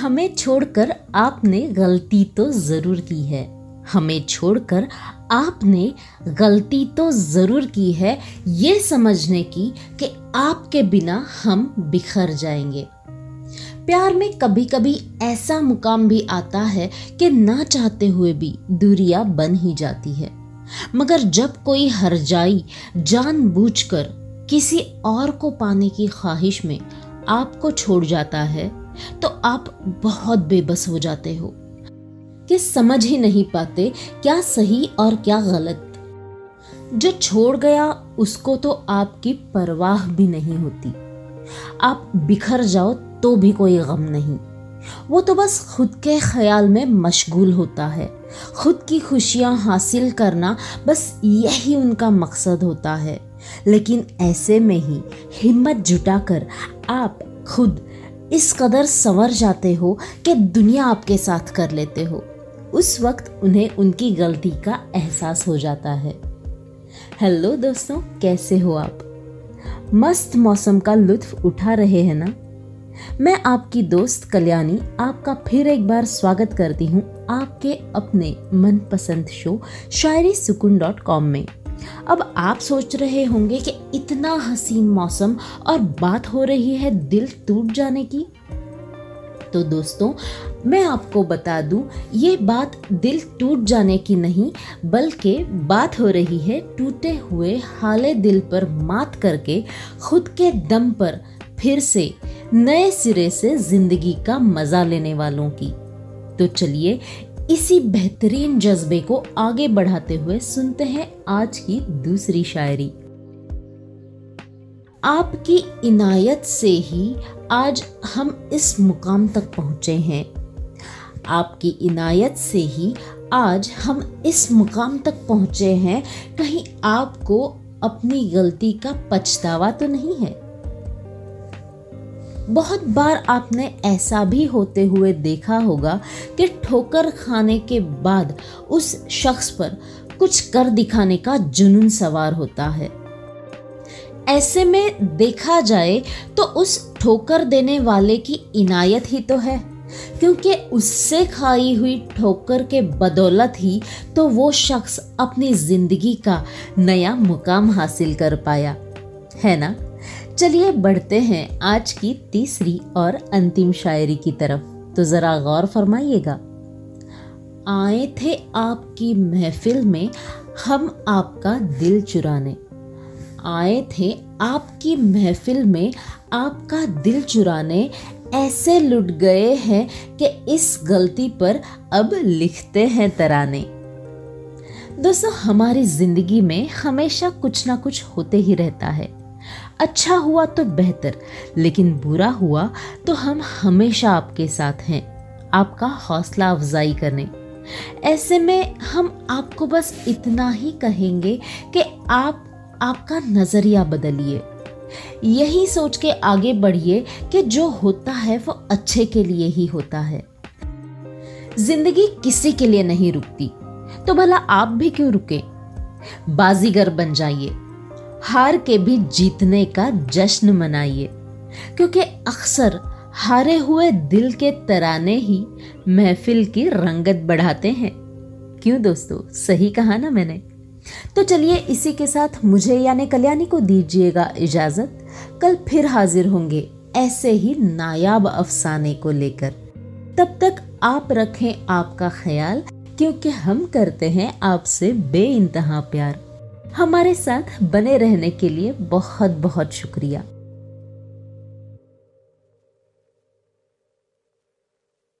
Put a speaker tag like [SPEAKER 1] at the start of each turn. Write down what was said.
[SPEAKER 1] हमें छोड़कर आपने गलती तो ज़रूर की है। हमें छोड़कर आपने गलती तो ज़रूर की है ये समझने की कि आपके बिना हम बिखर जाएँगे। प्यार में कभी कभी ऐसा मुकाम भी आता है कि ना चाहते हुए भी दूरियाँ बन ही जाती है। मगर जब कोई हरजाई, जानबूझकर किसी और को पाने की ख्वाहिश में आपको छोड़ जाता है तो आप बहुत बेबस हो जाते हो कि समझ ही नहीं पाते क्या सही और क्या गलत। जो छोड़ गया, उसको तो आपकी परवाह भी नहीं होती। आप बिखर जाओ तो भी कोई गम नहीं। वो तो बस खुद के ख्याल में मशगूल होता है। खुद की खुशियाँ हासिल करना बस यही उनका मकसद होता है। लेकिन ऐसे में ही हिम्मत जुटाकर आप खुद इस कदर संवर जाते हो कि दुनिया आपके साथ कर लेते हो। उस वक्त उन्हें उनकी गलती का एहसास हो जाता है। हेलो दोस्तों, कैसे हो आप? मस्त मौसम का लुत्फ उठा रहे हैं ना? मैं आपकी दोस्त कल्याणी आपका फिर एक बार स्वागत करती हूँ आपके अपने मनपसंद शो शायरी सुकून डॉट कॉम में। अब आप सोच रहे होंगे कि इतना हसीन मौसम और बात हो रही है दिल टूट जाने की। तो दोस्तों, मैं आपको बता दूँ, ये बात दिल टूट जाने की नहीं, बल्कि बात हो रही है टूटे हुए हाले दिल पर मात करके, खुद के दम पर फिर से नए सिरे से ज़िंदगी का मज़ा लेने वालों की। तो चलिए इसी बेहतरीन जज्बे को आगे बढ़ाते हुए सुनते हैं आज की दूसरी शायरी। आपकी इनायत से ही आज हम इस मुकाम तक पहुँचे हैं। आपकी इनायत से ही आज हम इस मुकाम तक पहुँचे हैं। कहीं आपको अपनी गलती का पछतावा तो नहीं है? बहुत बार आपने ऐसा भी होते हुए देखा होगा कि ठोकर खाने के बाद उस शख्स पर कुछ कर दिखाने का जुनून सवार होता है। ऐसे में देखा जाए तो उस ठोकर देने वाले की इनायत ही तो है, क्योंकि उससे खाई हुई ठोकर के बदौलत ही तो वो शख्स अपनी ज़िंदगी का नया मुकाम हासिल कर पाया। है ना? चलिए बढ़ते हैं आज की तीसरी और अंतिम शायरी की तरफ़। तो ज़रा गौर फरमाइएगा। आए थे आपकी महफिल में हम आपका दिल चुराने। आए थे आपकी महफिल में आपका दिल चुराने। ऐसे लुट गए हैं कि इस गलती पर अब लिखते हैं तराने। दोस्तों, हमारी ज़िंदगी में हमेशा कुछ ना कुछ होते ही रहता है। अच्छा हुआ तो बेहतर, लेकिन बुरा हुआ तो हम हमेशा आपके साथ हैं, आपका हौसला अफजाई करने। ऐसे में हम आपको बस इतना ही कहेंगे कि आप, आपका नज़रिया बदलिए। यही सोच के आगे बढ़िए कि जो होता है वो अच्छे के लिए ही होता है। ज़िंदगी किसी के लिए नहीं रुकती तो भला आप भी क्यों रुके? बाजीगर बन जाइए। हार के भी जीतने का जश्न मनाइए। क्योंकि अक्सर हारे हुए दिल के तराने ही महफिल की रंगत बढ़ाते हैं। क्यों दोस्तों? सही कहा ना मैंने। तो चलिए इसी के साथ मुझे यानी कल्याणी को दीजिएगा इजाज़त। कल फिर हाजिर होंगे ऐसे ही नायाब अफसाने को लेकर। तब तक आप रखें आपका ख्याल, क्योंकि हम करते हैं आपसे बे इंतहा प्यार। हमारे साथ बने रहने के लिए बहुत बहुत शुक्रिया।